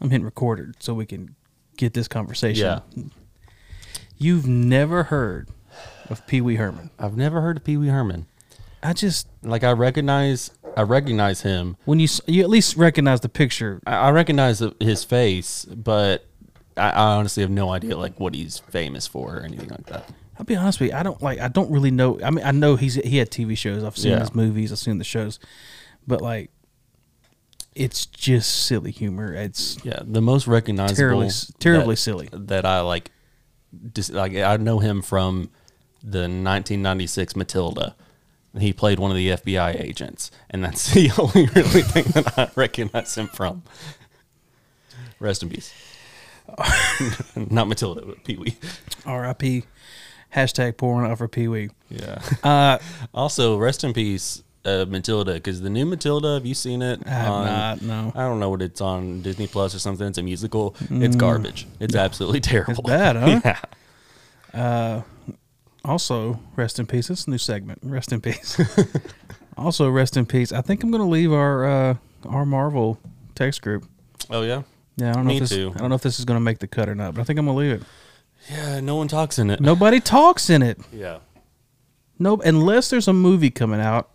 I'm hitting recorder so we can get this conversation. You've never heard of Pee Wee Herman. I've never heard of Pee Wee Herman. I just Like I recognize, I recognize him. when you you at least recognize the picture. I, I recognize his face, but I, I honestly have no idea like what he's famous for or anything like that. I'll be honest with you. I don't like. I don't really know. I mean, I know he's he had TV shows. I've seen Yeah. his movies. I've seen the shows, but like, it's just silly humor. It's Yeah, the most recognizable, Terribly terribly that- silly. That I like, just like I know him from the 1996 Matilda. He played one of the FBI agents, and that's the only really thing that I recognize him from. Rest in peace. Not Matilda, but Pee Wee. R.I.P. Hashtag pouring out for Pee Wee. Yeah. Uh, Also, rest in peace, uh, Matilda, because the new Matilda, have you seen it? I have on- not, no. I don't know what it's on Disney Plus or something. It's a musical. It's garbage. It's absolutely terrible. Mm. bad, huh? yeah. also, rest in peace. This a new segment. Rest in peace. also, rest in peace. I think I'm going to leave our uh, our Marvel text group. Oh yeah. Yeah, I don't know. Me if this, too. I don't know if this is going to make the cut or not, but I think I'm going to leave it. Yeah. No one talks in it. Nobody talks in it. Yeah. No, unless there's a movie coming out,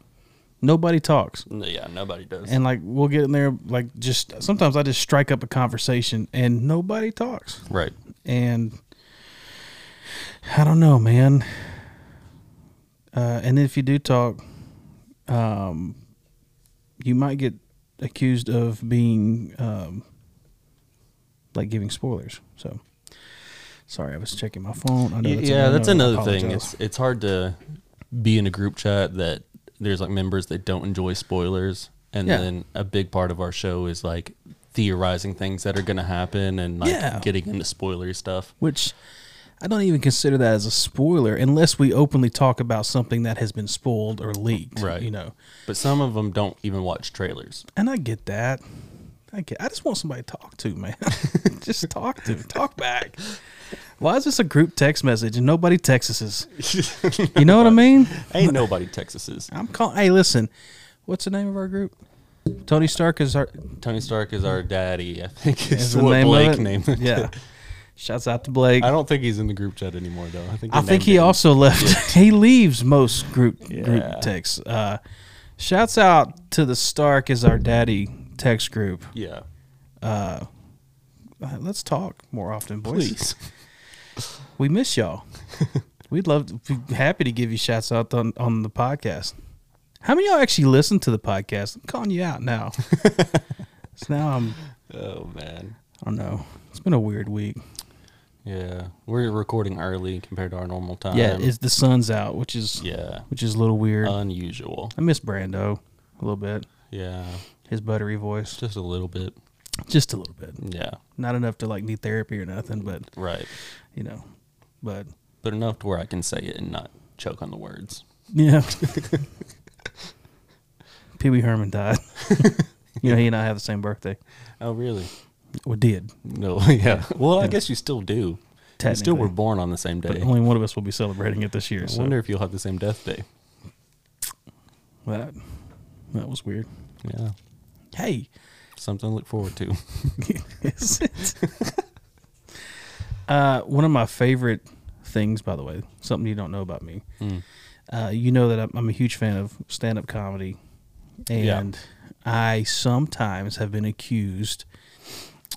nobody talks. Yeah. Nobody does. And like we'll get in there, like just sometimes I just strike up a conversation and nobody talks. right. And I don't know, man. Uh, and if you do talk, um, you might get accused of being um, like giving spoilers. So sorry, I was checking my phone. I know that's yeah, that's another thing. It's it's hard to be in a group chat that there's like members that don't enjoy spoilers, and Yeah. then a big part of our show is like theorizing things that are going to happen and like Yeah. getting into spoilery stuff. which I don't even consider that as a spoiler unless we openly talk about something that has been spoiled or leaked. Right. You know. But some of them don't even watch trailers. And I get that. I get I just want somebody to talk to, man. just talk to. Talk back. Why is this a group text message and nobody texts us? You know what I mean? Ain't nobody Texas I'm calling hey, listen, what's the name of our group? Tony Stark is our Tony Stark is our daddy. I think is is the what name Blake named it. Yeah. Shouts out to Blake. I don't think he's in the group chat anymore though. I think I think he him. also left. he leaves most group Yeah. group texts. Uh, shouts out to the Stark is our daddy text group. Yeah. Uh, let's talk more often, boys. Please. We miss y'all. We'd love to be happy to give you shouts out on, on the podcast. How many of y'all actually listen to the podcast? I'm calling you out now. so now I'm Oh man. I don't know. It's been a weird week. Yeah. We're recording early compared to our normal time. yeah, is the sun's out, which is yeah. which is a little weird. Unusual. I miss Brando a little bit. Yeah. His buttery voice. Just a little bit. Just a little bit. Yeah. Not enough to like need therapy or nothing, but Right. you know. But But enough to where I can say it and not choke on the words. yeah. Pee Wee Herman died. you know, he and I have the same birthday. Oh really? Or did. No. Yeah. Well, I guess you still do. You still were born on the same But day. only one of us will be celebrating it this year. I So wonder if you'll have the same death day. that that was weird. Yeah. Hey, Something to look forward to. is it? uh, one of my favorite things, by the way, something you don't know about me. Mm. Uh, you know that I'm, I'm a huge fan of stand-up comedy, Yeah. and I sometimes have been accused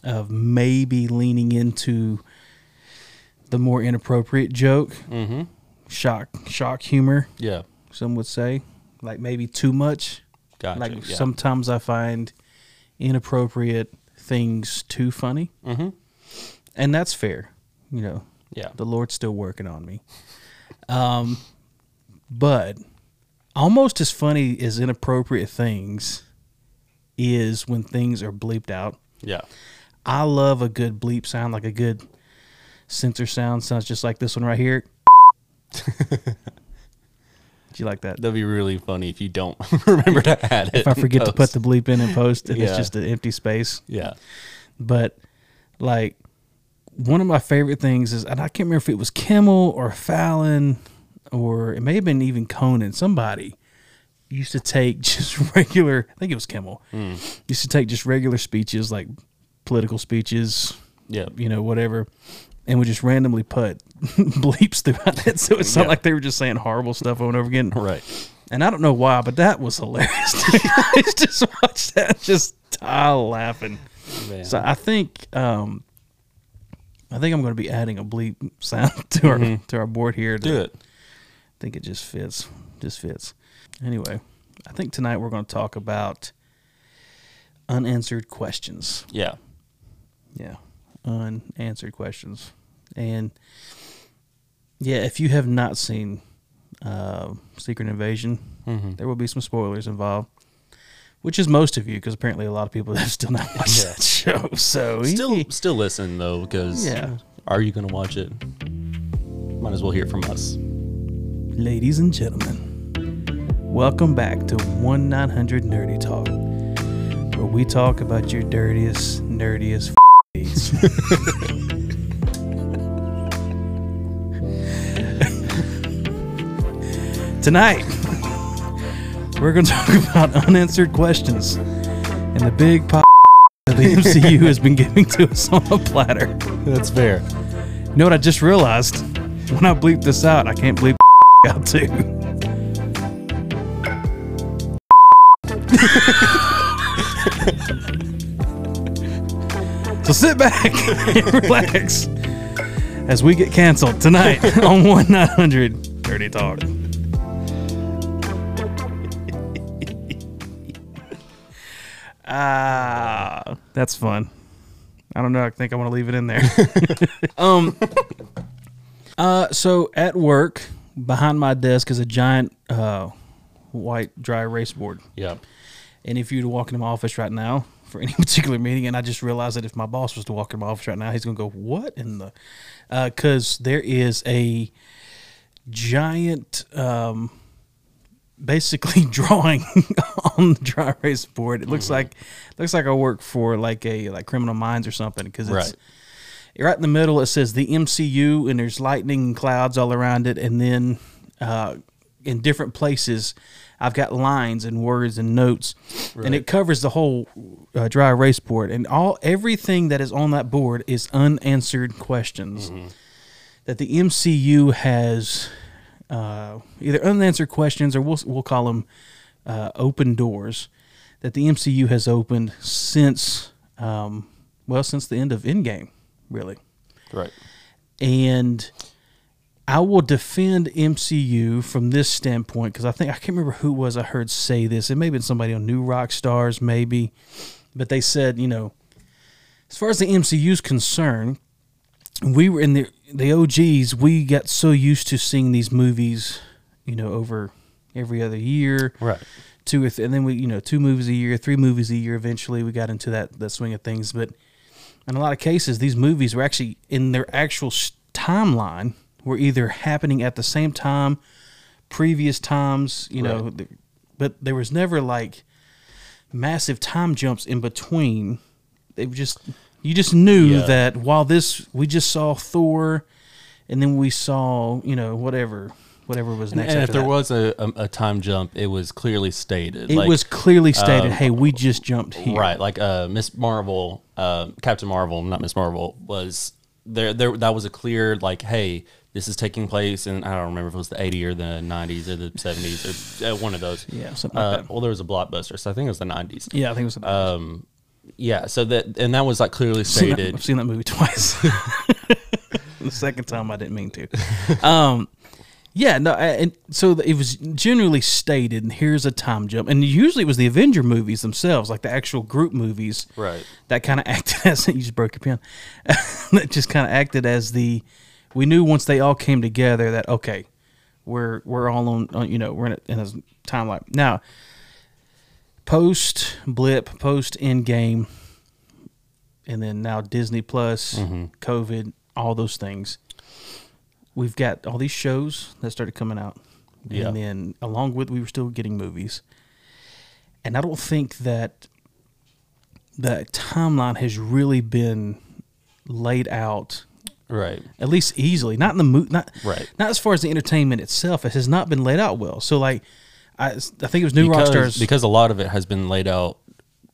of maybe leaning into the more inappropriate joke, Mm-hmm. shock, shock humor. Yeah. Some would say, like maybe too much. Gotcha. like yeah. sometimes I find inappropriate things too funny, Mm-hmm. and that's fair. You know, Yeah. the Lord's still working on me. Um, but almost as funny as inappropriate things is when things are bleeped out. Yeah. I love a good bleep sound, like a good censor sound. Sounds just like this one right here. Do you like that? That'd be really funny if you don't remember to add it. If I forget to put the bleep in and post, and it's just an empty space. Yeah. but like one of my favorite things is, and I can't remember if it was Kimmel or Fallon or it may have been even Conan. Somebody used to take just regular. I think it was Kimmel. Hmm. Used to take just regular speeches, like political speeches, Yeah. you know, whatever, and would just randomly put bleeps throughout it. So it's not Yeah. like they were just saying horrible stuff over and over again. Right. And I don't know why, but that was hilarious. to. I just watch that, just die laughing. Man. So I think, um, I think I'm going to be adding a bleep sound to our Mhm. to our board here. to- Do it. I think it just fits. Just fits. Anyway, I think tonight we're going to talk about unanswered questions. Yeah. Yeah, unanswered questions. And yeah, if you have not seen uh, Secret Invasion, Mm-hmm. there will be some spoilers involved, which is most of you, because apparently a lot of people have still not watched Yeah. that show. So Still, still listen though, because Yeah. are you going to watch it? Might as well hear from us. ladies and gentlemen, welcome back to one nine hundred Nerdy Talk, where we talk about your dirtiest, nerdiest. Tonight, we're going to talk about unanswered questions and the big pop that the MCU has been giving to us on a platter. That's fair. You know what I just realized? When I bleep this out, I can't bleep out too. so sit back and relax as we get canceled tonight on 1 900 Dirty Talk. Ah, that's fun. I don't know. I think I want to leave it in there. um, uh, so at work, behind my desk is a giant uh, white dry erase board. Yeah. And if you were to walk into my office right now for any particular meeting, and I just realized that if my boss was to walk in my office right now, he's going to go, "What in the?" Because there is a giant, um, basically drawing on the dry erase board. It looks like looks like I work for like a like Criminal Minds or something because it's Right. right in the middle. It says the MCU, and there's lightning and clouds all around it, and then uh, in different places, I've got lines and words and notes, and it covers the whole uh, dry erase board, and all everything that is on that board is unanswered questions that the MCU has uh, either unanswered questions or we'll we'll call them uh, open doors that the MCU has opened since um, well since the end of Endgame, really Right. and I will defend MCU from this standpoint because I think I can't remember who it was I heard say this. It may have been somebody on New Rockstars, maybe, but they said, you know, as far as the MCU is concerned, we were in the the OGs. We got so used to seeing these movies, you know, over every other year Right. two or th- and then we you know two movies a year three movies a year eventually we got into that that swing of things but in a lot of cases these movies were actually in their actual s- timeline were either happening at the same time previous times you know Right. th- but there was never like massive time jumps in between they just you just knew Yeah. that while this we just saw thor and then we saw you know whatever whatever was next and if after there that. was a, a, a time jump, it was clearly stated. It like, was clearly stated, um, "Hey, we just jumped here." Right, like uh, Miss Marvel, uh, Captain Marvel, not Miss Marvel, was there. There, that was a clear like, hey, this is taking place, and I don't remember if it was the '80s or the '90s or the '70s or uh, one of those. Yeah, something like Uh, that. well, there was a blockbuster, so I think it was the '90s. Yeah, I think it was. About Um, yeah, so that and that was like clearly stated. I've seen that movie twice. the second time I didn't mean to. Um, yeah, no, and so it was generally stated. And here's a time jump, and usually it was the Avenger movies themselves, like the actual group movies. Right. that kind of acted as you just broke your pen. that just kind of acted as the we knew once they all came together that okay, we're we're all on, on you know we're in a, in a timeline now. Post blip, post end game, and then now Disney Plus, mm-hmm. COVID, all those things. We've got all these shows that started coming out, Yeah. and then along with we were still getting movies, and I don't think that the timeline has really been laid out Right. at least easily not in the mo- not Right. not as far as the entertainment itself it has not been laid out well so like i, I think it was new because, rock because a lot of it has been laid out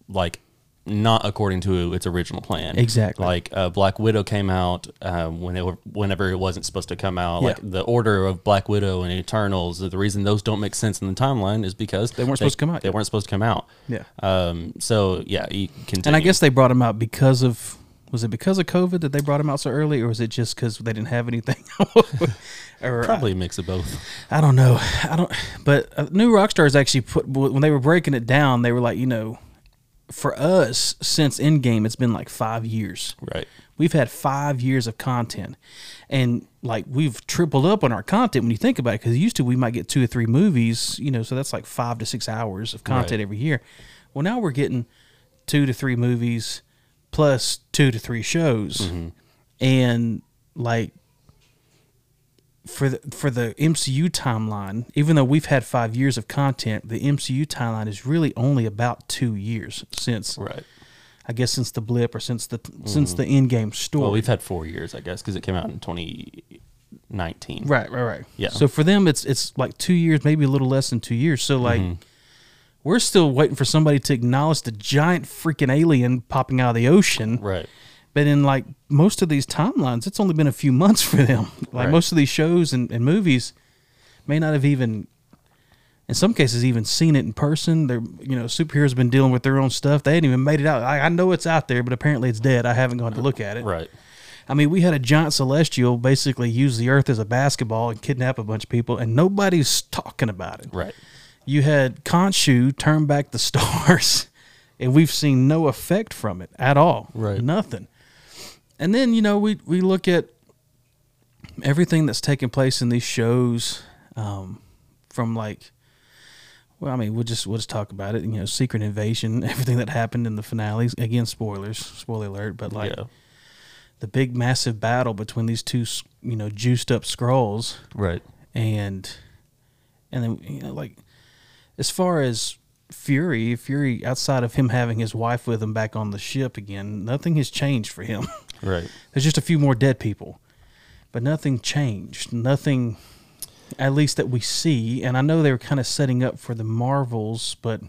like not according to its original plan. Exactly. Like uh, Black Widow came out um, when it were, whenever it wasn't supposed to come out. Yeah. Like the order of Black Widow and Eternals. The reason those don't make sense in the timeline is because they weren't supposed to come out They yet. weren't supposed to come out. Yeah. Um. So yeah, you continue. And I guess they brought him out because of was it because of COVID that they brought him out so early, or was it just because they didn't have anything? or probably a mix of both. I don't know. I don't. But uh, New Rockstars actually put when they were breaking it down, they were like, you know, for us since Endgame, it's been like five years. Right. We've had five years of content, and like we've tripled up on our content when you think about it. Because used to we might get two or three movies, you know, so that's like five to six hours of content Right. every year. Well, now we're getting two to three movies plus two to three shows, Mm-hmm. and like for the for the MCU timeline, even though we've had five years of content, the MCU timeline is really only about two years since Right. I guess since the blip or since the since the end game story. Well, we've had four years, I guess, because it came out in 2019. Right, right, right. Yeah. So for them, it's it's like two years, maybe a little less than two years. So like, Mm-hmm. we're still waiting for somebody to acknowledge the giant freaking alien popping out of the ocean. Right. But in like most of these timelines, it's only been a few months for them. Like Right. most of these shows and, and movies may not have even, in some cases, even seen it in person. They're you know superheroes have been dealing with their own stuff. They hadn't even made it out. I, I know it's out there, but apparently it's dead. I haven't gone to look at it. Right. I mean, we had a giant celestial basically use the Earth as a basketball and kidnap a bunch of people, and nobody's talking about it. Right. You had Khonshu turn back the stars, and we've seen no effect from it at all. Right. Nothing. And then you know we we look at everything that's taking place in these shows, um, from like. Well, I mean, we'll just we'll just talk about it. You know, Secret Invasion, everything that happened in the finales. Again, spoilers, spoiler alert. But like, yeah. the big massive battle between these two you know juiced up Skrulls Right. and and then you know like as far as fury fury outside of him having his wife with him back on the ship again nothing has changed for him Right. there's just a few more dead people but nothing changed nothing at least that we see and i know they were kind of setting up for the marvels but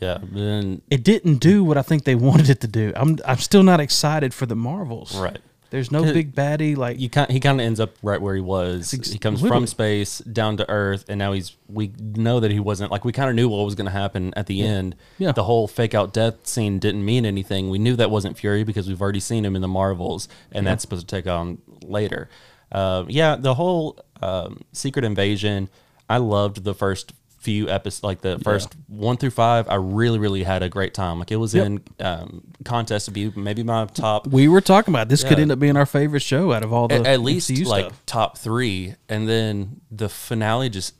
Yeah. Then it didn't do what i think they wanted it to do i'm i'm still not excited for the marvels right. There's no big baddie like You can He kind of ends up right where he was. Ex- he comes literally. from space down to Earth, and now he's. We know that he wasn't like we kind of knew what was going to happen at the end. Yeah. The whole fake out death scene didn't mean anything. We knew that wasn't Fury because we've already seen him in the Marvels, and that's supposed to take on later. Um, yeah, the whole um, Secret Invasion. I loved the first few episodes, like the first one through five. I really, really had a great time. Like it was Yep. in um, contest to be maybe my top we were talking about this could end up being our favorite show out of all the at, at least MCU like stuff. top three, and then the finale just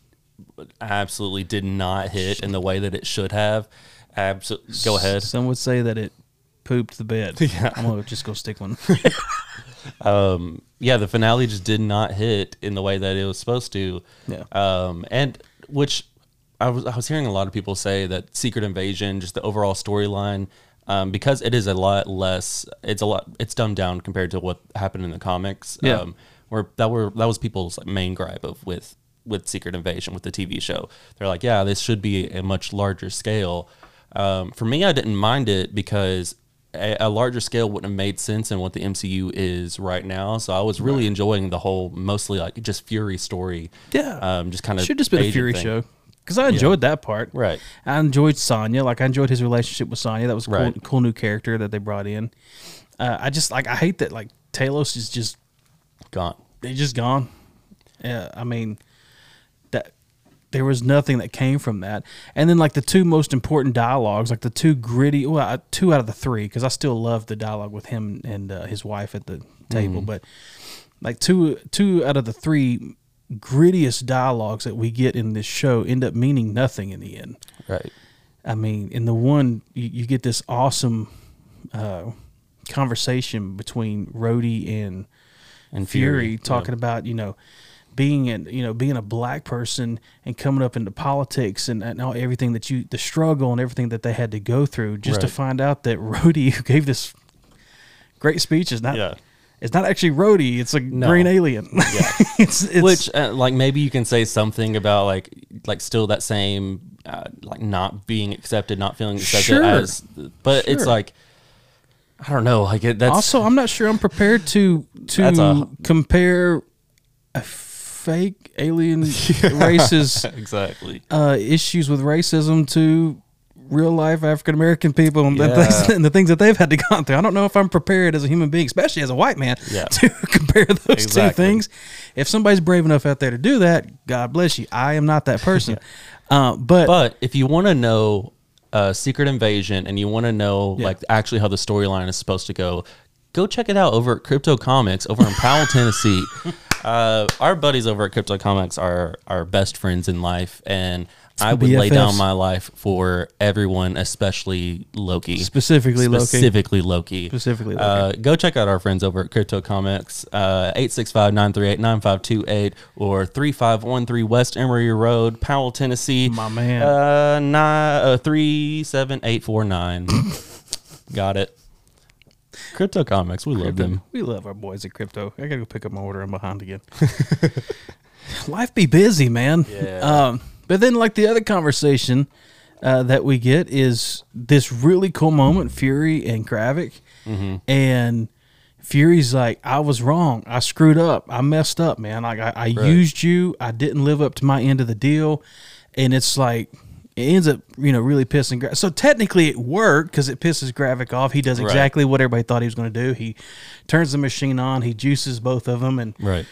absolutely did not hit in the way that it should have. Absolutely, go ahead. Some would say that it pooped the bed. Yeah. I'm gonna just go stick one. Um, yeah, the finale just did not hit in the way that it was supposed to. Yeah. Um, and which I was I was hearing a lot of people say that Secret Invasion, just the overall storyline, um, because it is a lot less. It's a lot. It's dumbed down compared to what happened in the comics. Yeah. Um, where that were that was people's like main gripe of with with Secret Invasion with the TV show. They're like, yeah, this should be a much larger scale. Um, for me, I didn't mind it because a, a larger scale wouldn't have made sense in what the MCU is right now. So I was really enjoying the whole mostly like just Fury story. Yeah. Um, just kind of Should just been a Fury show because I enjoyed that part. Right. I enjoyed Sonya. Like I enjoyed his relationship with Sonya. That was a cool, Right. cool new character that they brought in. Uh, I just like I hate that like Talos is just Gone. they just gone. Yeah, I mean that there was nothing that came from that. And then like the two most important dialogues, like the two gritty, well, two out of the three, because I still love the dialogue with him and uh, his wife at the table, but like two two out of the three grittiest dialogues that we get in this show end up meaning nothing in the end. Right. I mean, in the one you, you get this awesome uh, conversation between Rhodey and And Fury, Fury, talking about you know being an you know being a black person and coming up into politics and, and all, everything that you the struggle and everything that they had to go through just to find out that Rhodey who gave this great speech is not Yeah. It's not actually Rhodey it's a green alien Yeah. it's, it's Which, uh, like, maybe you can say something about like, like, still that same uh, like not being accepted, not feeling accepted Sure. as. But it's like I don't know. Like it, that's also, I'm not sure I'm prepared to to a- compare a fake alien races exactly. uh, issues with racism to real life African American people and, the Yeah. things, and the things that they've had to go through. I don't know if I'm prepared as a human being, especially as a white man, Yeah. to compare those two things. If somebody's brave enough out there to do that, God bless you. I am not that person. uh, but, But if you want to know uh, Secret Invasion and you want to know Yeah. like actually how the storyline is supposed to go, go check it out over at Crypto Comics over in Powell, Tennessee. Uh, our buddies over at Crypto Comics are our best friends in life, and I would lay down my life for everyone, especially Loki. Specifically Loki. Specifically Loki. Specifically Loki. Uh, go check out our friends over at Crypto Comics, uh, 865-938-9528 or 3513 West Emory Road, Powell, Tennessee. My man. Uh, nine, uh, 37849. Got it. Crypto Comics, we love them. We love our boys at crypto. I gotta go pick up my order. I'm behind again. Life be busy, man. Yeah. Um, but then, like the other conversation uh, that we get is this really cool moment, Fury and Gravik, Mm-hmm. and Fury's like, "I was wrong. I screwed up. I messed up, man. Like I, I used you. I didn't live up to my end of the deal." And it's like. It ends up, you know, really pissing. Gra- so technically, it worked because it pisses Gravik off. He does Right. exactly what everybody thought he was going to do. He turns the machine on. He juices both of them, and Right.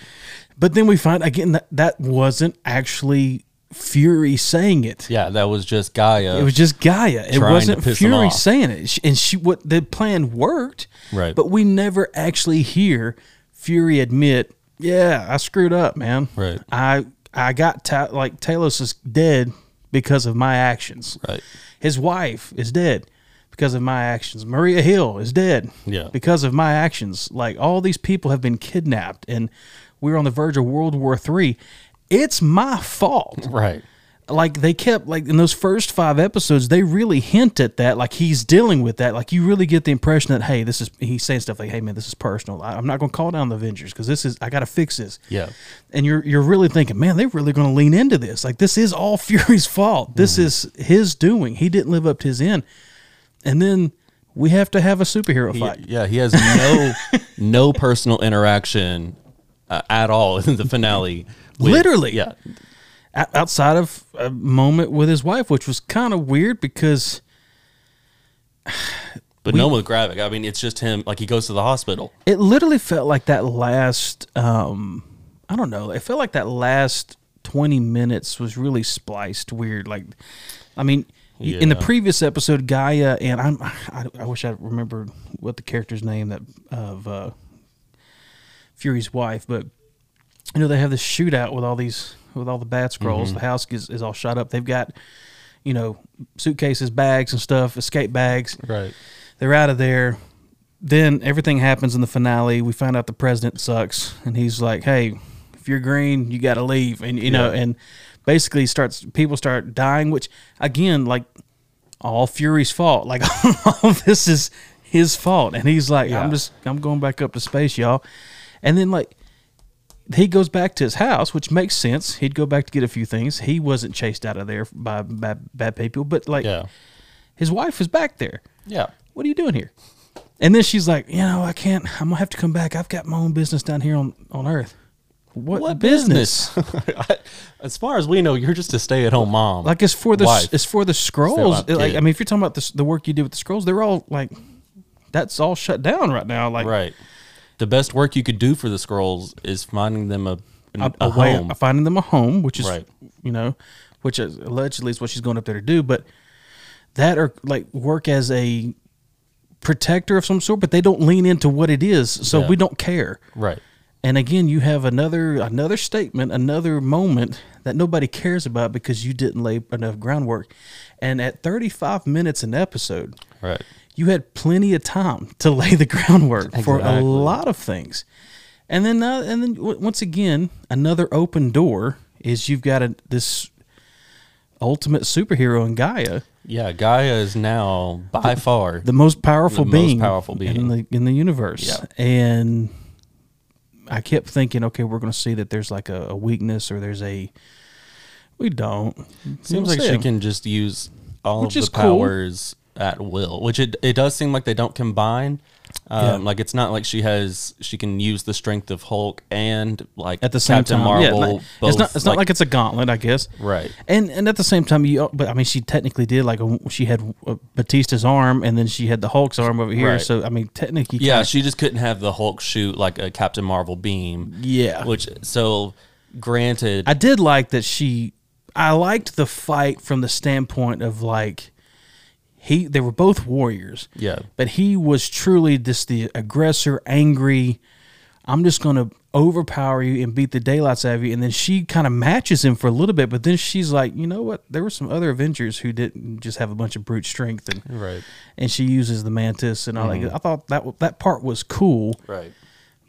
but then we find again that that wasn't actually Fury saying it. Yeah, that was just G'iah. It was just G'iah. It wasn't Fury saying it. And she what the plan worked. Right. But we never actually hear Fury admit, "Yeah, I screwed up, man. Right. I I got ta- like Talos is dead because of my actions. right. His wife is dead because of my actions. Maria Hill is dead Yeah. because of my actions. Like all these people have been kidnapped and we're on the verge of World War Three. It's my fault. Right. Like they kept like in those first five episodes, they really hint at that. Like he's dealing with that. Like you really get the impression that hey, this is he's saying stuff like, "Hey man, this is personal. I, I'm not going to call down the Avengers because this is I got to fix this." Yeah. and you're you're really thinking, man, they're really going to lean into this. Like this is all Fury's fault. This is his doing. He didn't live up to his end, and then we have to have a superhero He- fight. yeah, he has no no personal interaction uh, at all in the finale. With- Literally. Yeah. Outside of a moment with his wife, which was kind of weird because But no with Gravik. I mean, it's just him. Like he goes to the hospital. it literally felt like that last. Um, I don't know. It felt like that last twenty minutes was really spliced weird. Like, I mean. y In the previous episode, G'iah and I'm, I, I wish I remembered what the character's name that of uh, Fury's wife, but you know they have this shootout with all these with all the bat Skrulls. Mm-hmm. The house is, is all shot up. They've got you know suitcases, bags, and stuff, escape bags. Right. They're out of there. Then everything happens in the finale. We find out the president sucks, and he's like, "Hey, if you're green, you got to leave." And you know, and basically starts people start dying, which again, like all Fury's fault. Like all this is his fault, and he's like, Yeah. "I'm just I'm going back up to space, y'all." And then like he goes back to his house, which makes sense. He'd go back to get a few things. He wasn't chased out of there by bad, bad people, but like Yeah. his wife is back there Yeah. what are you doing here? And then she's like, you know, I can't. I'm gonna have to come back. I've got my own business down here on on Earth. What, What business? as far as we know, you're just a stay-at-home mom. like it's for the Wife. it's for the Skrulls. Like. I mean, if you're talking about the the work you do with the Skrulls, they're all like that's all shut down right now. Like right. The best work you could do for the Skrulls is finding them a a, a, way home. finding them a home, which is Right. you know, which is allegedly is what she's going up there to do. But that or like work as a protector of some sort, but they don't lean into what it is, so Yeah. we don't care. Right. And again, you have another another statement, another moment that nobody cares about because you didn't lay enough groundwork. And at 35 minutes an episode, Right. You had plenty of time to lay the groundwork for a lot of things. And then, uh, and then w- once again, another open door is you've got a, this ultimate superhero in G'iah, Yeah. G'iah is now by far the most powerful The most being, in the in the universe. Yeah. And I kept thinking, okay, we're going to see that there's like a, a weakness or there's a We don't. Seems like she can just use all Which of the powers at will, which it it does seem like they don't combine. Um, Yeah. Like it's not like she has she can use the strength of Hulk and like at the same Captain time. Marvel. yeah, both, it's not. It's not like it's a gauntlet, I guess. right. And and at the same time, you. But I mean, she technically did like a, she had uh, Bautista's arm, and then she had the Hulk's arm over here. Right. So I mean, technically, Yeah, she just couldn't have the Hulk shoot like a Captain Marvel beam. yeah. Which so granted, I did like that she. I liked the fight from the standpoint of like he. They were both warriors. yeah, but he was truly just the aggressor, angry. I'm just going to overpower you and beat the daylights out of you. And then she kind of matches him for a little bit, but then she's like, you know what? There were some other Avengers who didn't just have a bunch of brute strength, and right, and she uses the mantis and all that. Mm-hmm. I thought that that part was cool. right.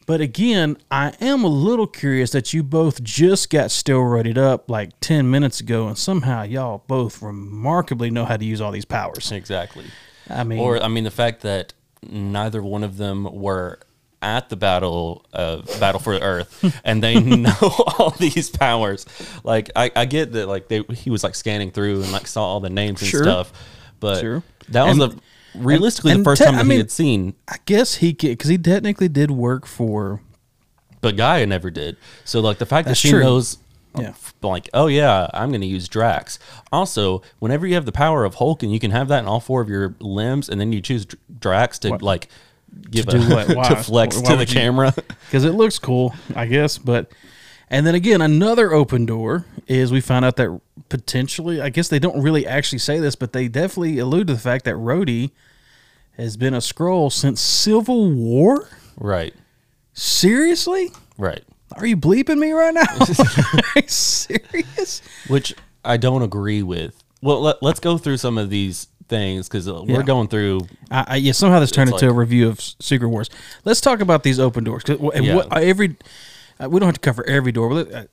But again, I am a little curious that you both just got steroided up like 10 minutes ago, and somehow y'all both remarkably know how to use all these powers. Exactly. I mean, Or I mean, the fact that neither one of them were at the battle of Battle for Earth, and they know all these powers. Like I, I get that, like they, he was like scanning through and like saw all the names and Sure. stuff, but Sure. that was And- the realistically and the first te- time I that mean- he had seen. I guess he could, because he technically did work for. But G'iah never did. So like the fact that she true. knows. Yeah. Uh, like, oh yeah, I'm going to use Drax. Also, whenever you have the power of Hulk and you can have that in all four of your limbs, and then you choose Drax to like give To a what? To flex Why to the you- camera. because it looks cool, I guess. But and then again, another open door is we found out that potentially, I guess they don't really actually say this, but they definitely allude to the fact that Rhodey has been a Skrull since Civil War. right, Seriously, right. are you bleeping me right now? serious? Which I don't agree with. Well, let, let's go through some of these things because Yeah. we're going through. I, I, yeah, somehow this turned into a review of Secret Wars. Let's talk about these open doors. 'cause wh- Yeah. every uh, we don't have to cover every door, but let, uh,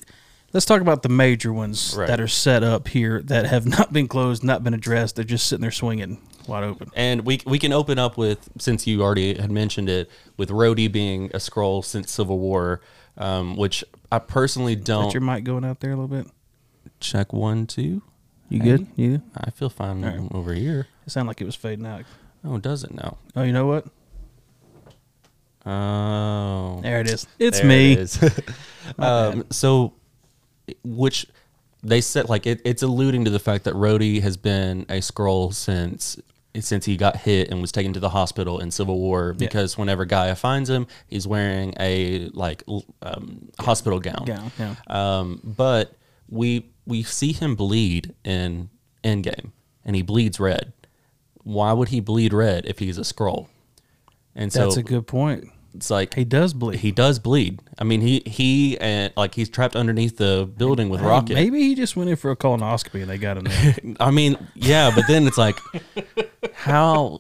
let's talk about the major ones Right. that are set up here that have not been closed, not been addressed. They're just sitting there swinging wide open. And we we can open up with since you already had mentioned it with Rhodey being a Skrull since Civil War, um, which I personally don't your mic going out there a little bit. check one two. You good? You? I feel fine over here. It sounded like it was fading out. Oh, does it now? Oh, you know what? Oh, There it is. It's There me. it is. um, so, which they said like it, it's alluding to the fact that Rhodey has been a Skrull since since he got hit and was taken to the hospital in Civil War because whenever G'iah finds him, he's wearing a like um, hospital gown. Gown, yeah. Um, but we we see him bleed in Endgame, and he bleeds red. Why would he bleed red if he's a Skrull? And so That's a good point. It's like He does bleed. he does bleed. I mean, he he and like he's trapped underneath the building with Rocket. Maybe he just went in for a colonoscopy and they got him there. I mean, yeah, but then it's like how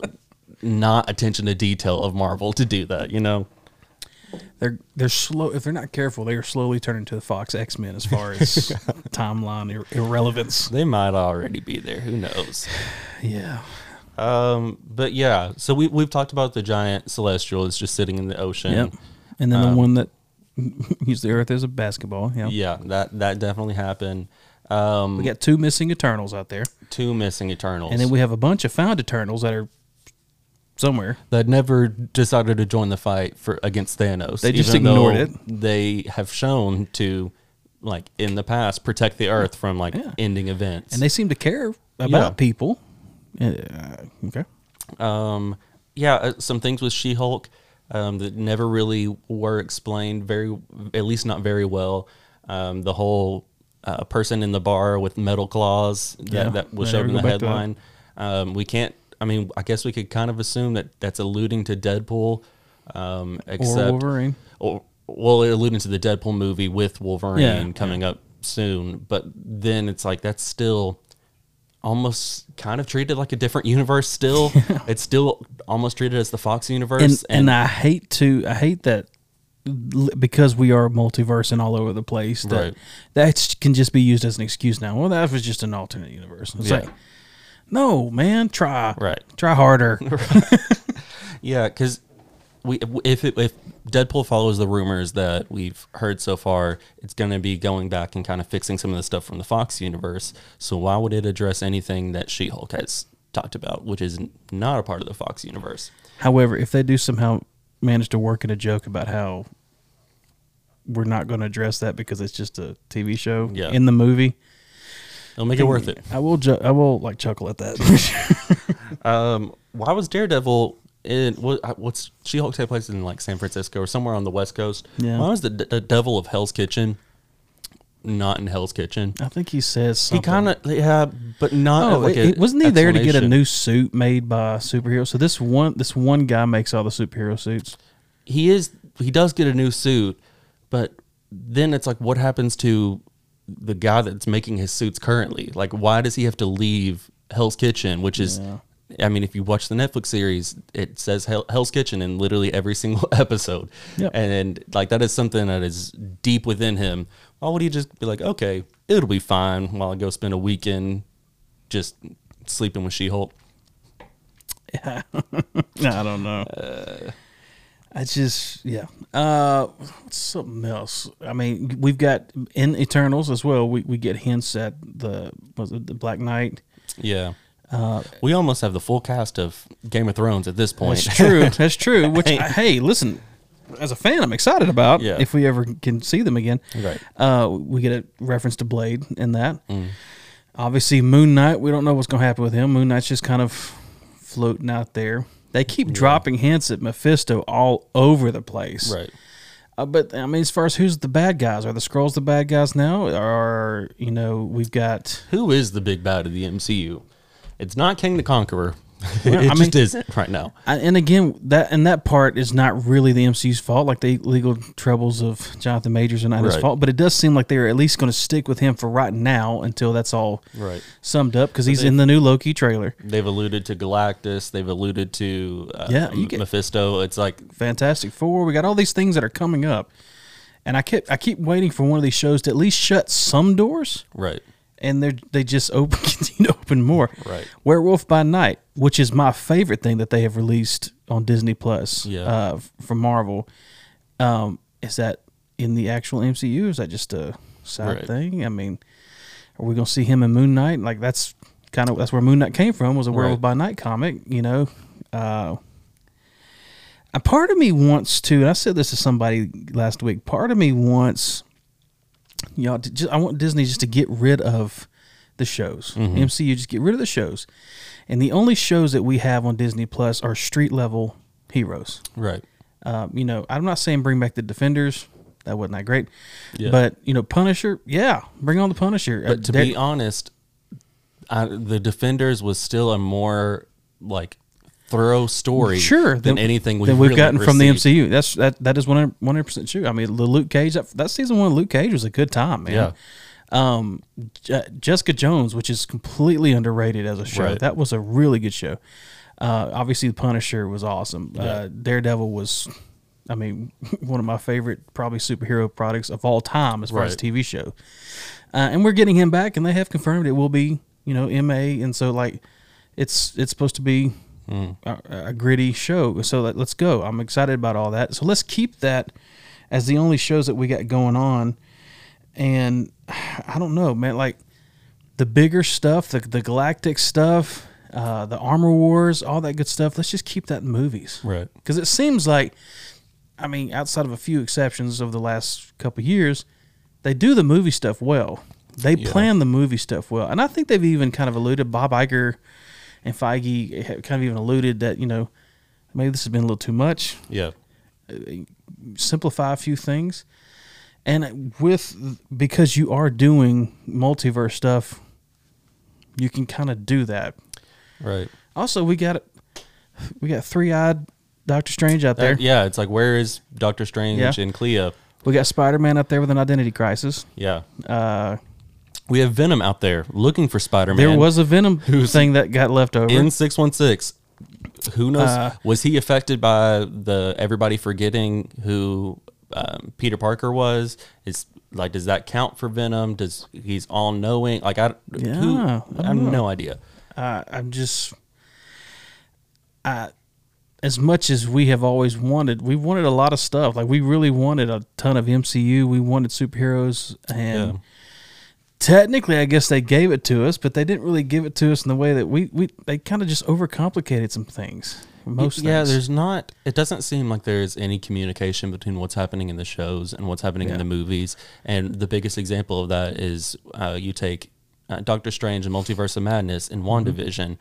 not attention to detail of Marvel to do that, you know? they're they're slow if they're not careful they are slowly turning to the fox x-men as far as timeline ir- irrelevance They might already be there. Who knows? yeah Um, but yeah, so we we've talked about the giant celestial is just sitting in the ocean. yep and then the one that used the earth as a basketball yeah Yeah, that that definitely happened. Um, we got two missing eternals out there two missing Eternals, and then we have a bunch of found eternals that are somewhere that never decided to join the fight for against Thanos. They just ignored it. They have shown to, like in the past, protect the Earth from like Yeah. ending events. and they seem to care about Yeah. people uh, okay um, yeah, uh, some things with She Hulk um, that never really were explained very, at least not very well. Um, the whole uh, person in the bar with metal claws that, Yeah, that was I showed in the go back to that. headline. Um, we can't. I mean, I guess we could kind of assume that that's alluding to Deadpool, um, or except wolverine or well, it alluding to the Deadpool movie with Wolverine Yeah, coming up soon. But then it's like that's still almost kind of treated like a different universe. Still, it's still almost treated as the Fox universe. and and I hate to I hate that because we are multiverse and all over the place that Right. that can just be used as an excuse now. Well, that was just an alternate universe. It's Yeah. like, no, man, try Right. try harder. yeah, because we if it, if Deadpool follows the rumors that we've heard so far, it's going to be going back and kind of fixing some of the stuff from the Fox universe. So why would it address anything that She-Hulk has talked about, which is not a part of the Fox universe? However, if they do somehow manage to work in a joke about how we're not going to address that because it's just a TV show Yeah. in the movie, It'll make it worth it. I will. Ju- I will like chuckle at that. Um, why was Daredevil in what, what's She-Hulk take place in like San Francisco or somewhere on the West Coast? Yeah. Why was the, the Devil of Hell's Kitchen not in Hell's Kitchen? I think he says He kind of yeah, but not Oh, like it- a wasn't he there to get a new suit made by a superhero? So this one, this one guy makes all the superhero suits. he is he does get a new suit, but then it's like what happens to the guy that's making his suits currently? Like why does he have to leave Hell's Kitchen, which is Yeah. I mean, if you watch the Netflix series, it says Hell, Hell's Kitchen in literally every single episode. Yep. And, like that is something that is deep within him. Why would he just be like, okay, it'll be fine while I go spend a weekend just sleeping with She-Hulk? Yeah. I don't know. I just yeah. Uh, something else? I mean, we've got in Eternals as well. We we get hints at the was it the Black Knight. Yeah. Uh, We almost have the full cast of Game of Thrones at this point. That's true. That's true. Which hey, listen, as a fan, I'm excited about. Yeah. If we ever can see them again, Right. Uh, we get a reference to Blade in that. Obviously, Moon Knight. We don't know what's going to happen with him. Moon Knight's just kind of floating out there. They keep dropping hints at Mephisto all over the place. right. Uh, but I mean, as far as who's the bad guys, are the Skrulls the bad guys now? Or you know, we've got Who is the big bad of the MCU? It's not Kang the Conqueror. It I just mean- isn't right now. I- and again that and that part is not really the MCU's fault. Like the legal troubles of Jonathan Majors are not his fault, but it does seem like they're at least going to stick with him for right now until that's all Right. summed up because he's in the new Loki trailer. They've alluded to Galactus. They've alluded to uh, Yeah, you get- Mephisto. It's like Fantastic Four. We got all these things that are coming up, and I kept I keep waiting for one of these shows to at least shut some doors, right, and they they just open continue to open more. Right. Werewolf by Night, which is my favorite thing that they have released on Disney Plus. Yeah. Uh, from Marvel, um, is that in the actual MCU? Is that just a side Right. thing? I mean, are we gonna see him in Moon Knight? Like that's kind of that's where Moon Knight came from. Was a Werewolf Right. by Night comic, you know. Uh, a part of me wants to. And I said this to somebody last week. Part of me wants, know, just, I want Disney just to get rid of the shows. MCU just get rid of the shows, and the only shows that we have on Disney Plus are street level heroes. right, Um, you know, I'm not saying bring back the Defenders. That wasn't that great. Yeah. But you know, Punisher, yeah, bring on the Punisher. Uh, But to be honest, I, the Defenders was still a more like thorough story, sure than than- anything we've we've really gotten from the. MCU. That's that that is one hundred percent true. I mean, the Luke Cage that, that season one of Luke Cage was a good time, man. Yeah. Um, Je- Jessica Jones, which is completely underrated as a show, Right. that was a really good show. Uh, obviously, the Punisher was awesome. Uh, Daredevil was, I mean, one of my favorite probably superhero products of all time as far as TV show. Uh, and we're getting him back, and they have confirmed it will be, you know, MA, and so like, it's it's supposed to be a, a gritty show. So let, let's go. I'm excited about all that. So let's keep that as the only shows that we got going on. And I don't know, man. Like the bigger stuff, the the galactic stuff, uh, the armor wars, all that good stuff. Let's just keep that in movies, Right. Because it seems like, I mean, outside of a few exceptions over the last couple of years, they do the movie stuff well. They Yeah. plan the movie stuff well, and I think they've even kind of alluded. Bob Iger and Feige kind of even alluded that you know maybe this has been a little too much. Yeah, Simplify a few things, and with because you are doing multiverse stuff, you can kind of do that. right. Also, we got we got three eyed Doctor Strange out there. That- yeah, it's like where is Doctor Strange Yeah. and Clea? We got Spider Man out there with an identity crisis. Yeah, Uh, we have Venom out there looking for Spider Man. there was a Venom Who's- thing that got left over. in six one six. Who knows? Uh, was he affected by the everybody forgetting who um, Peter Parker was? Is like does that count for Venom? Does he's all knowing? Like I, who, Yeah, I I, have know. no idea. uh, I'm just, I, as much as we have always wanted, we wanted a lot of stuff. Like we really wanted a ton of MCU. We wanted superheroes, and Yeah. Technically, I guess they gave it to us, but they didn't really give it to us in the way that we we they kind of just overcomplicated some things. Most yeah, things. there's not. It doesn't seem like there's any communication between what's happening in the shows and what's happening Yeah. in the movies. And the biggest example of that is uh, you take uh, Doctor Strange and Multiverse of Madness and WandaVision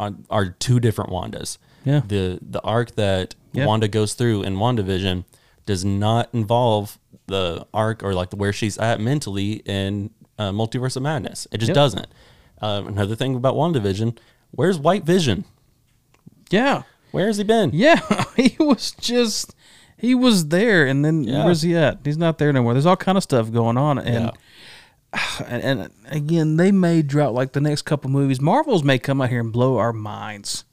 are, are two different Wandas. Yeah. The the arc that Yeah. Wanda goes through in WandaVision does not involve the arc or like the where she's at mentally in uh, Multiverse of Madness. It just Yep. doesn't. Uh, another thing about WandaVision, where's White Vision? yeah, Where has he been? yeah. he was just he was there, and then Yeah. where's he at? He's not there no more. There's all kind of stuff going on, and. and, and again, they may drop like the next couple movies. Marvels may come out here and blow our minds.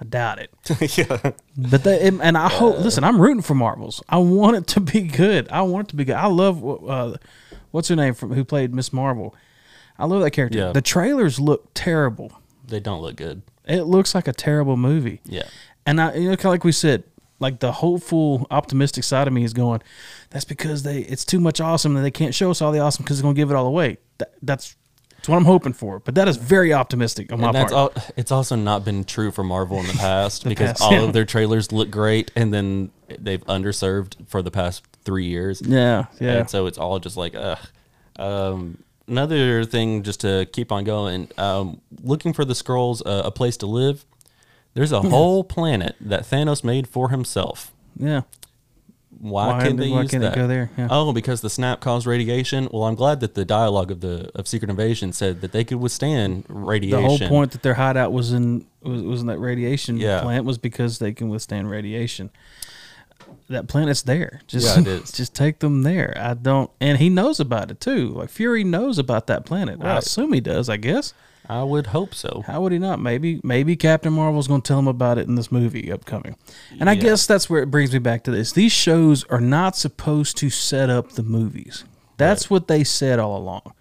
I doubt it. yeah. But they and I hope. listen, I'm rooting for Marvels. I want it to be good. I want it to be good. I love uh, what's her name from who played Miss Marvel. I love that character. Yeah. The trailers look terrible. They don't look good. It looks like a terrible movie. Yeah. And I, you know, kind of like we said, like the hopeful, optimistic side of me is going. That's because they it's too much awesome and they can't show us all the awesome because they're gonna give it all away. That, that's that's what I'm hoping for. But that is very optimistic on my And that's part. all, it's also not been true for Marvel in the past because past, all yeah. of their trailers look great and then they've underserved for the past three years. yeah, yeah. And so it's all just like, ugh. Um, another thing, just to keep on going, um, looking for the Skrulls, uh, a place to live. There's a whole planet that Thanos made for himself. yeah. Why, Why can't they why use can't it go there? Yeah. Oh, because the snap caused radiation. Well, I'm glad that the dialogue of the of Secret Invasion said that they could withstand radiation. The whole point that their hideout was in was, was in that radiation Yeah. plant was because they can withstand radiation. That planet's there. Just Yeah, just take them there. I don't and he knows about it too. Like Fury knows about that planet. I Right. assume he does, I guess. I would hope so. How would he not? Maybe maybe Captain Marvel's going to tell him about it in this movie upcoming. And I guess that's where it brings me back to this. These shows are not supposed to set up the movies. That's what they said all along.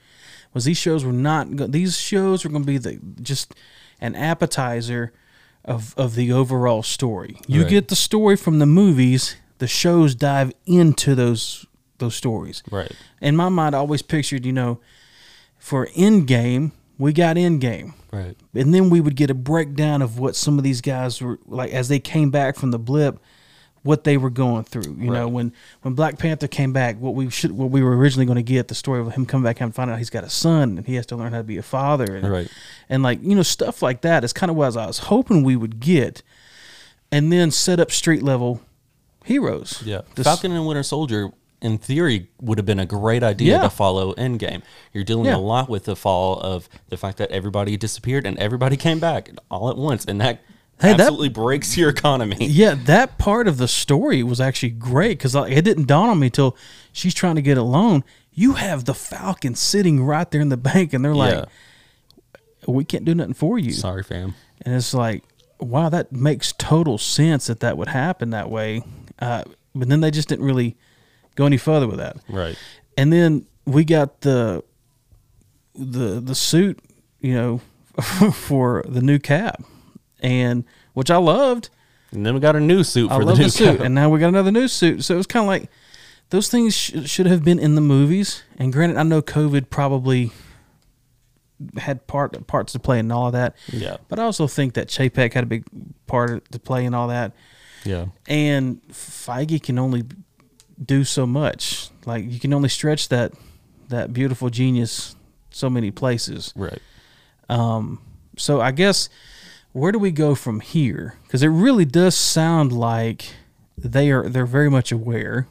Was these shows were not go- these shows were going to be the just an appetizer of of the overall story. You Right. get the story from the movies, the shows dive into those those stories Right. in my mind, I always pictured, you know, for Endgame, we got Endgame. Right. And then we would get a breakdown of what some of these guys were like as they came back from the blip, what they were going through. You know, when when Black Panther came back, what we should what we were originally going to get the story of him coming back and find out he's got a son and he has to learn how to be a father and Right. and like you know stuff like that is kind of what I was hoping we would get, and then set up street level heroes. Yeah. This- Falcon and Winter Soldier, in theory, would have been a great idea Yeah. to follow Endgame. You're dealing Yeah. a lot with the fall of the fact that everybody disappeared and everybody came back all at once, and that Hey, that- absolutely breaks your economy. Yeah, that part of the story was actually great because it didn't dawn on me till she's trying to get a loan. You have the Falcon sitting right there in the bank, and they're like. "We can't do nothing for you." Sorry, fam. And it's like, wow, that makes total sense that that would happen that way. Uh, but then they just didn't really go any further with that. Right. And then we got the the the suit, you know, for the new Cap, and which I loved. And then we got a new suit I for the love new the suit, Cap. and now we got another new suit. So it was kind of like those things sh- should have been in the movies. And granted, I know COVID probably had part parts to play in all of that. Yeah. But I also think that Chapek had a big part to play in all that. Yeah. And Feige can only do so much. Like you can only stretch that that beautiful genius so many places. Right. Um, so I guess where do we go from here? Because it really does sound like they are they're very much aware,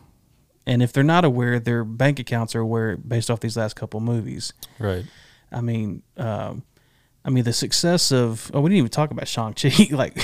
and if they're not aware, their bank accounts are aware based off these last couple movies. Right. I mean, um, I mean the success of oh we didn't even talk about Shang Chi like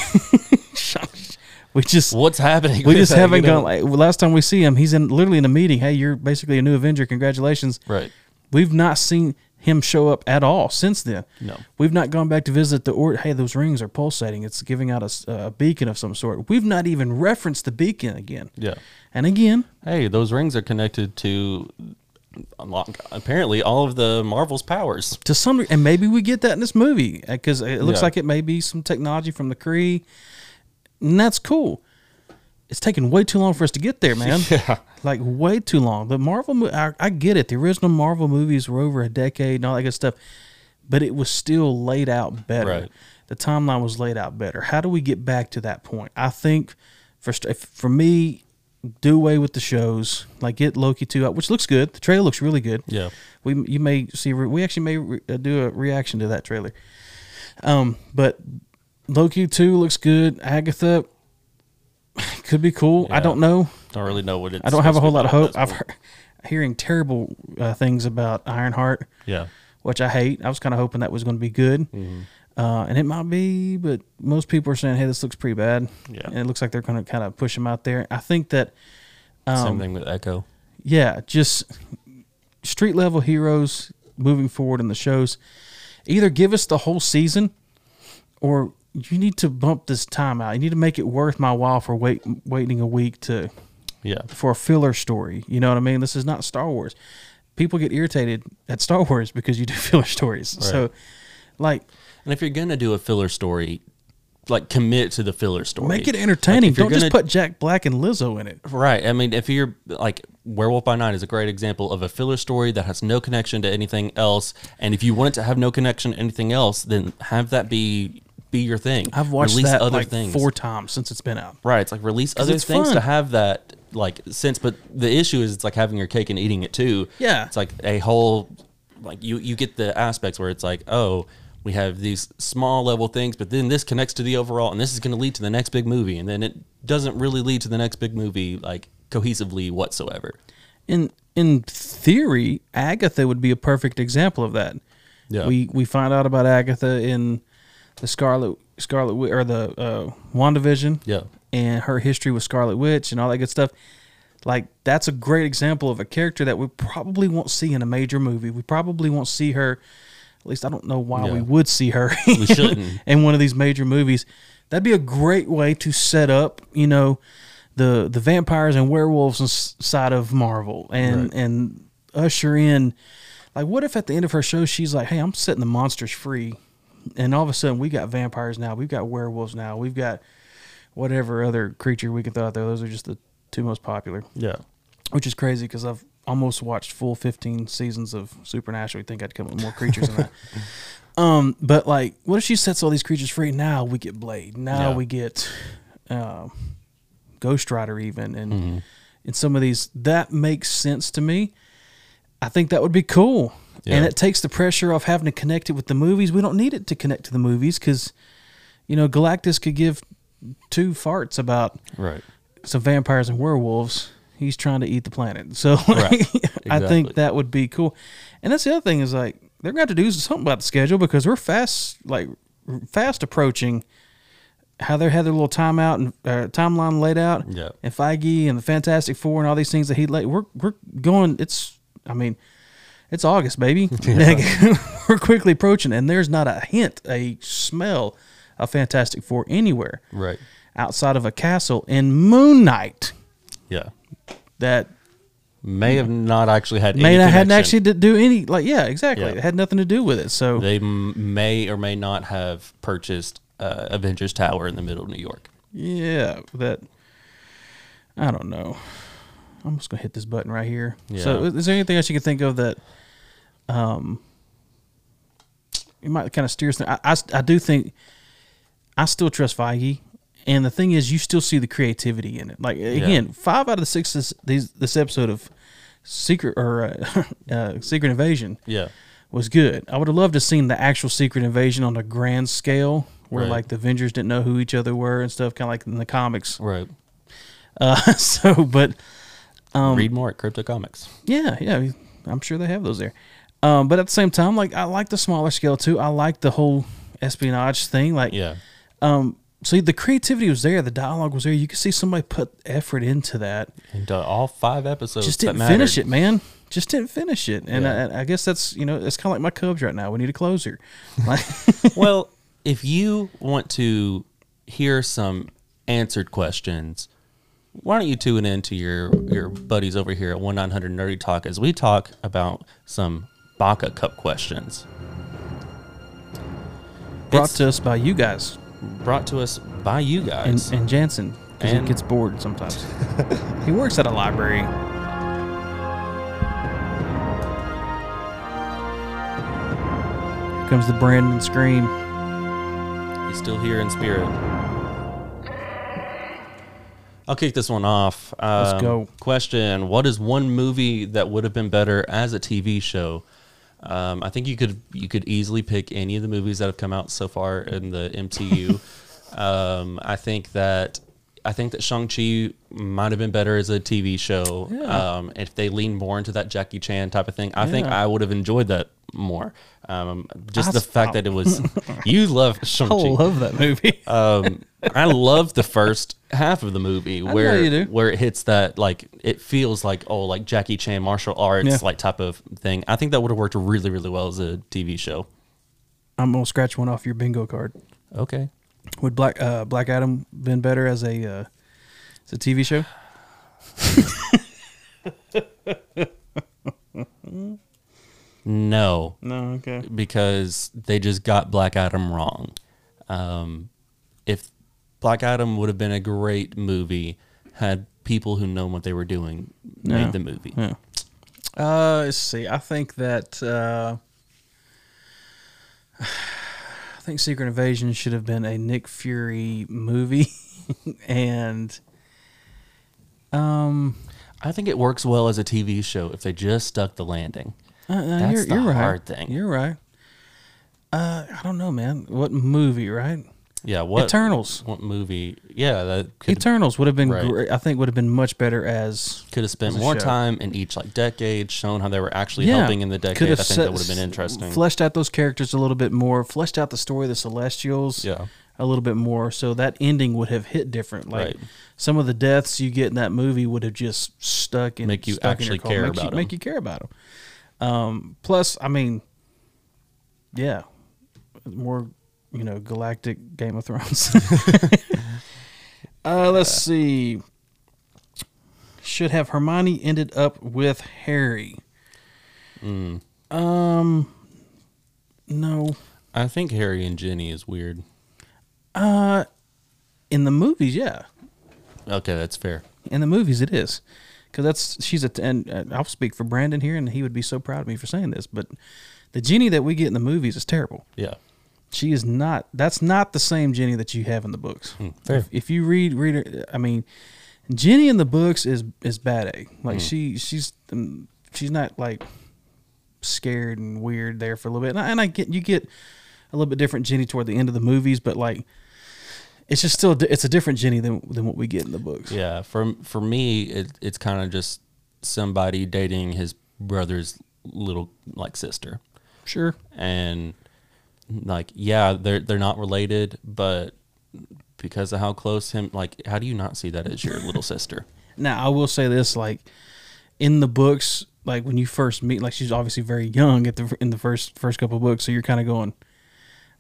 we just What's happening? we just that, haven't you know? gone like last time we see him he's in literally in a meeting hey you're basically a new Avenger congratulations Right. We've not seen him show up at all since then. No. We've not gone back to visit the or. Hey, those rings are pulsating. It's giving out a beacon of some sort. We've not even referenced the beacon again. Yeah. And again, Hey, those rings are connected to um, unlock- apparently all of the Marvel's powers. to some and maybe we get that in this movie uh, because it looks Yeah. like it may be some technology from the Kree. And that's cool. It's taken way too long for us to get there, man. Yeah. Like way too long. The Marvel, mo- I, I get it. The original Marvel movies were over a decade and all that good stuff, but it was still laid out better. Right. The timeline was laid out better. How do we get back to that point? I think for st- for me, do away with the shows. Like get Loki two out, which looks good. The trailer looks really good. Yeah. We you may see we actually may re, uh, do a reaction to that trailer. Um, but Loki two looks good. Agatha could be cool. I don't know. Don't really know what it's. I don't have a whole lot of hope. I've heard, hearing terrible uh, things about Ironheart, Yeah. which I hate. I was kind of hoping that was going to be good, Mm-hmm. uh, and it might be, but most people are saying, "Hey, this looks pretty bad." Yeah. and it looks like they're going to kind of push him out there. I think that, Same um, thing with Echo. yeah, just street level heroes moving forward in the shows. Either give us the whole season, or you need to bump this time out. You need to make it worth my while for wait, waiting a week to Yeah. for a filler story. You know what I mean? This is not Star Wars. People get irritated at Star Wars because you do filler stories. So, like, And if you're gonna do a filler story, like commit to the filler story. make it entertaining. Like, Don't just gonna- put Jack Black and Lizzo in it. Right. I mean, if you're like Werewolf by Night is a great example of a filler story that has no connection to anything else. And if you want it to have no connection to anything else, then have that be be your thing. I've watched Release that other like things. four times since it's been out. Right. It's like release other things fun. to have that like sense. But the issue is it's like having your cake and eating it too. Yeah. It's like a whole like you you get the aspects where it's like oh. We have these small level things, but then this connects to the overall, and this is going to lead to the next big movie, and then it doesn't really lead to the next big movie like cohesively whatsoever. In in theory, Agatha would be a perfect example of that. Yeah. We we find out about Agatha in the Scarlet Scarlet or the uh, WandaVision. Yeah. and her history with Scarlet Witch and all that good stuff. Like that's a great example of a character that we probably won't see in a major movie. We probably won't see her. At least I don't know why we would see her. We shouldn't. in one of these major movies. That'd be a great way to set up, you know, the the vampires and werewolves side of Marvel and Right. and usher in. Like, what if at the end of her show she's like, "Hey, I'm setting the monsters free," and all of a sudden we got vampires now, we've got werewolves now, we've got whatever other creature we can throw out there. Those are just the two most popular, Yeah. which is crazy because I've almost watched full 15 seasons of Supernatural. You think I'd come up with more creatures than that? Um, but like, what if she sets all these creatures free? Now we get Blade. Now Yeah. we get um, Ghost Rider, even, and Mm-hmm. and some of these that makes sense to me. I think that would be cool, and it takes the pressure off having to connect it with the movies. We don't need it to connect to the movies because, you know, Galactus could give two farts about Right. some vampires and werewolves. He's trying to eat the planet. So Right. I think that would be cool. And that's the other thing is like they're going to have to do something about the schedule because we're fast, like fast approaching how they had their little timeout and uh, timeline laid out. Yeah. And Feige and the Fantastic Four and all these things that he laid. We're we're going. It's I mean, it's August, baby. we're quickly approaching, and there's not a hint, a smell of Fantastic Four anywhere Right. outside of a castle in Moon Knight Yeah. that May have not actually had may not hadn't actually to do any like yeah exactly Yeah. it had nothing to do with it so They m- may or may not have purchased uh, Avengers Tower in the middle of New York. yeah that I don't know I'm just gonna hit this button right here so is there anything else you can think of that um you might kind of steer us I, I, I do think I still trust Feige and the thing is you still see the creativity in it like again five out of the six this, these this episode of secret or uh, uh, secret invasion Yeah. was good. I would have loved to seen the actual secret invasion on a grand scale, where Right. like the Avengers didn't know who each other were and stuff, kind of like in the comics. Right. Uh, so, but Um, Read more at Crypto Comics. yeah, yeah, I'm sure they have those there. Um, but at the same time, like I like the smaller scale too. I like the whole espionage thing. Like, Yeah. um, so the creativity was there, the dialogue was there. You could see somebody put effort into that. Uh, all five episodes. Just didn't finish it, man. Just didn't finish it, and Yeah. I, I guess that's you know it's kind of like my Cubs right now. We need a closer. Like, well, if you want to hear some answered questions, why don't you tune in to your your buddies over here at one nine hundred Nerdy Talk as we talk about some Baka Cup questions. brought It's to us by you guys. brought to us by you guys. and Jansen because he And- gets bored sometimes. he works at a library. Here comes the Brandon scream. He's still here in spirit. I'll kick this one off. Let's Um, go. Question: What is one movie that would have been better as a TV show? Um, I think you could you could easily pick any of the movies that have come out so far in the MCU. um, I think that I think that Shang Chi might have been better as a TV show. Yeah. Um, if they leaned more into that Jackie Chan type of thing, I think I would have enjoyed that more. Um, just I the fact that it was you love Shang Chi. I love that movie. um, I love the first half of the movie where where it hits that like it feels like oh like Jackie Chan martial arts Yeah. like type of thing. I think that would have worked really really well as a TV show. I'm gonna scratch one off your bingo card. Okay. Would Black uh, Black Adam been better as a uh, as a TV show? No, No. Okay. because they just got Black Adam wrong. Um, if Black Adam would have been a great movie had people who know what they were doing Yeah. made the movie. Yeah. Uh, let's see. I think that uh, think Secret Invasion should have been a Nick Fury movie, and um, I think it works well as a TV show if they just stuck the landing. uh, uh, That's you're, the you're right. hard thing. You're right. Uh, I don't know, man. What movie? Right? Yeah, what Eternals. What movie? Yeah, that could Eternals would have been Right. great. I think would have been much better as could have spent more show. time in each like decade, shown how they were actually helping in the decade. I think set- that would have been interesting. Fleshed out those characters a little bit more. Fleshed out the story of the Celestials. yeah, a little bit more, so that ending would have hit different. Like Right. some of the deaths you get in that movie would have just stuck in Make you stuck actually care make about you, 'em. make you care about them. Um, plus, I mean, yeah, more you know, galactic Game of Thrones. uh, let's see. Should have Hermione ended up with Harry? Mm. Um, no. I think Harry and Ginny is weird. Uh, in the movies, yeah. Okay, that's fair. In the movies, it is because that's she's a and uh, I'll speak for Brandon here, and he would be so proud of me for saying this. But the Ginny that we get in the movies is terrible. Yeah, She is not. That's not the same Ginny that you have in the books. Mm, fair. If, if you read read, her, I mean, Ginny in the books is is bad A. Like Mm. she she's um, she's not like scared and weird there for a little bit. And I, and I get you get a little bit different Ginny toward the end of the movies, but like. It's just still it's a different Ginny than than what we get in the books. yeah. For for me, it, it's kind of just somebody dating his brother's little like sister, Sure. and like yeah, they're they're not related, but because of how close him, like, how do you not see that as your little sister? Now I will say this: like in the books, like when you first meet, like she's obviously very young at the in the first first couple of books, so you're kind of going,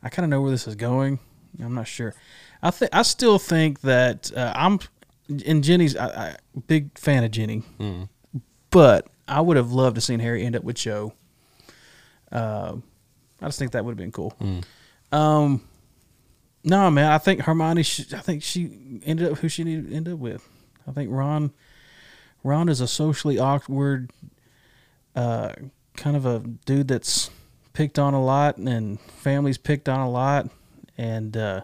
I kind of know where this is going. I'm not sure. I think I still think that uh, I'm and Ginny's I, I, big fan of Ginny, Mm. but I would have loved to seen Harry end up with Cho. Uh, I just think that would have been cool. Mm. Um, no, man, I think Hermione. sh I think she ended up who she needed to end up with. I think Ron. Ron is a socially awkward, uh, kind of a dude that's picked on a lot, and families picked on a lot, and uh,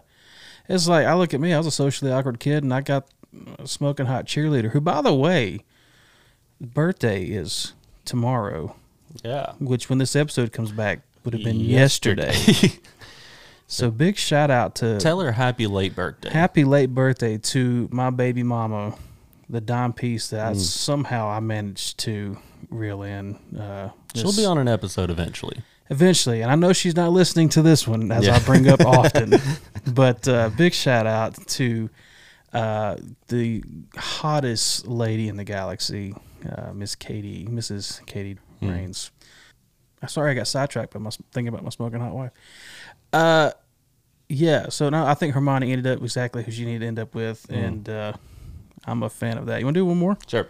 it's like I look at me. I was a socially awkward kid, and I got a smoking hot cheerleader. Who, by the way, birthday is tomorrow, Yeah. which when this episode comes back would have been yesterday. so big shout out to Tell her happy late birthday. happy late birthday to my baby mama, the dime piece that I, somehow I managed to reel in. Uh, She'll this- be on an episode eventually. eventually, and I know she's not listening to this one as. I bring up often. but uh, big shout out to uh, the hottest lady in the galaxy, uh, Miss Katie, Mrs. Katie Hmm. Rains. Sorry I got sidetracked by my thinking about my smoking hot wife. Uh, yeah. So now I think Hermione ended up exactly who she needed to end up with, Hmm. and uh, I'm a fan of that. You want to do one more? Sure.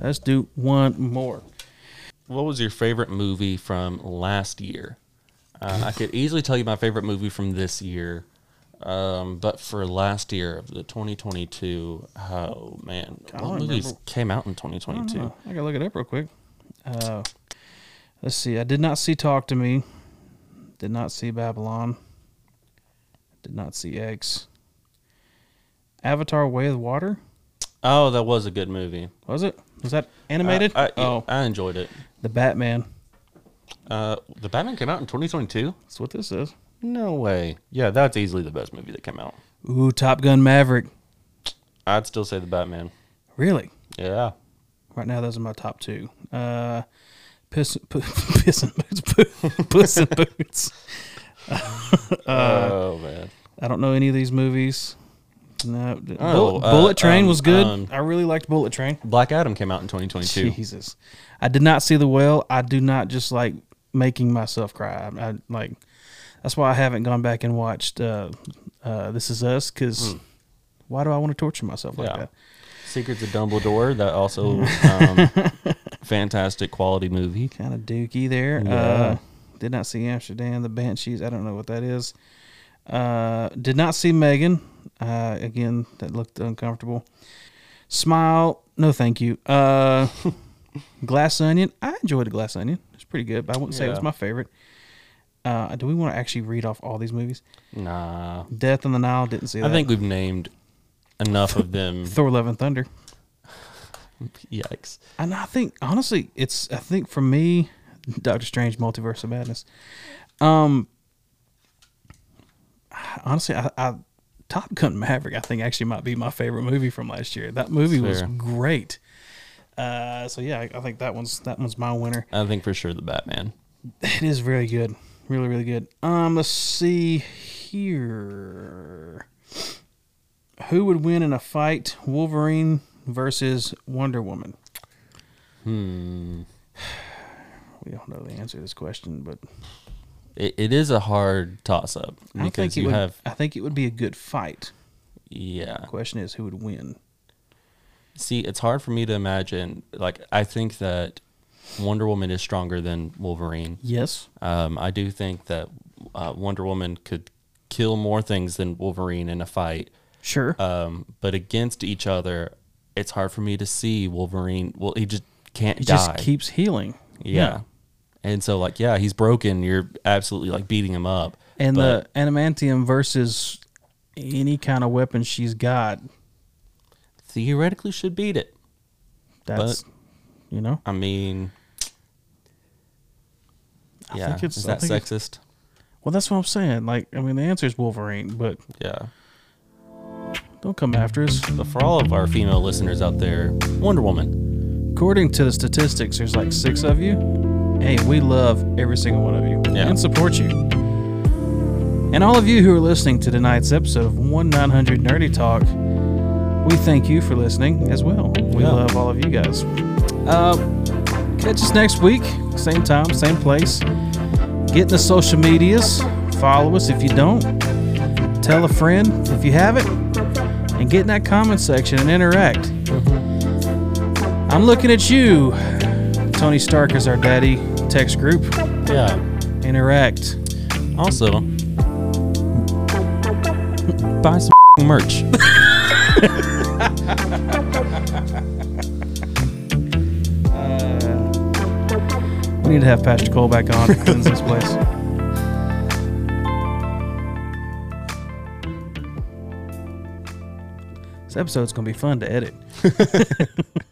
Let's do one more. What was your favorite movie from last year? Uh, I could easily tell you my favorite movie from this year. Um, but for last year of the 2022, oh man, I what movies remember. came out in 2022? know. I gotta look it up real quick. Uh, let's see. I did not see Talk to Me. Did not see Babylon. Did not see X. Avatar: Way of the Water. Oh, that was a good movie. Was it? Was that animated? I, I, oh, I enjoyed it. the Batman. Uh, the Batman came out in 2022. That's what this is. No way. Yeah, that's easily the best movie that came out. Ooh, Top Gun Maverick. I'd still say the Batman. Really? Yeah. Right now, those are my top two. Uh, Piss, p- piss boots. Pu- Puss boots. oh man. I don't know any of these movies. No, Bullet, Oh, uh, Bullet Train um, was good. um, I really liked Bullet Train. Black Adam came out in 2022. Jesus, I did not see the whale. I do not just like making myself cry. I, I like that's why I haven't gone back and watched uh, uh, This Is Us because why do I want to torture myself like. Yeah. that? Secrets of Dumbledore. That also um, fantastic quality movie. Kind of dookie there. Yeah. Uh, did not see Amsterdam, the Banshees. I don't know what that is. Uh, did not see Megan. Uh, again, that looked uncomfortable. Smile, no thank you. Uh, Glass Onion. I enjoyed the Glass Onion. It's pretty good, but I wouldn't say it was my favorite. Uh, do we want to actually read off all these movies? Nah. Death on the Nile. Didn't see that. I think we've named enough of them. Thor: Love and Thunder. Yikes. And I think honestly, it's I think for me, Doctor Strange, Multiverse of Madness. Um, honestly, I, I Top Gun Maverick, I think actually might be my favorite movie from last year. That movie was great. Uh, so yeah, I, I think that one's that one's my winner. I think for sure the Batman. It is very good, really really good. Um, let's see here. Who would win in a fight, Wolverine versus Wonder Woman? Hmm. We don't know the answer to this question, but It, it is a hard toss up I because think it you would. have I think it would be a good fight. yeah. The question is, who would win? See, it's hard for me to imagine. Like, I think that Wonder Woman is stronger than Wolverine. Yes, Um, I do think that uh, Wonder Woman could kill more things than Wolverine in a fight. sure. Um, but against each other, it's hard for me to see Wolverine. Well, he just can't die. he die. just keeps healing. yeah. And so, like, yeah, he's broken. You're absolutely like beating him up. And But- the adamantium versus any kind of weapon she's got. Theoretically, should beat it. That's you know. I mean, I yeah, think it's. is that sexist? well, that's what I'm saying. Like, I mean, the answer is Wolverine, but Yeah. Don't come after us. But for all of our female listeners out there, Wonder Woman. According to the statistics, there's like six of you. Hey, we love every single one of you Yeah. and support you. And all of you who are listening to tonight's episode of 1 900 Nerdy Talk, we thank you for listening as well. We Yeah. love all of you guys. Uh, catch us next week, same time, same place. Get in the social medias. Follow us if you don't. Tell a friend if you haven't. And get in that comment section and interact. I'm looking at you. Tony Stark is our daddy text group. Yeah. Interact. Also, buy some merch. Uh, we need to have Pastor Cole back on to cleanse this place. This episode's gonna be fun to edit.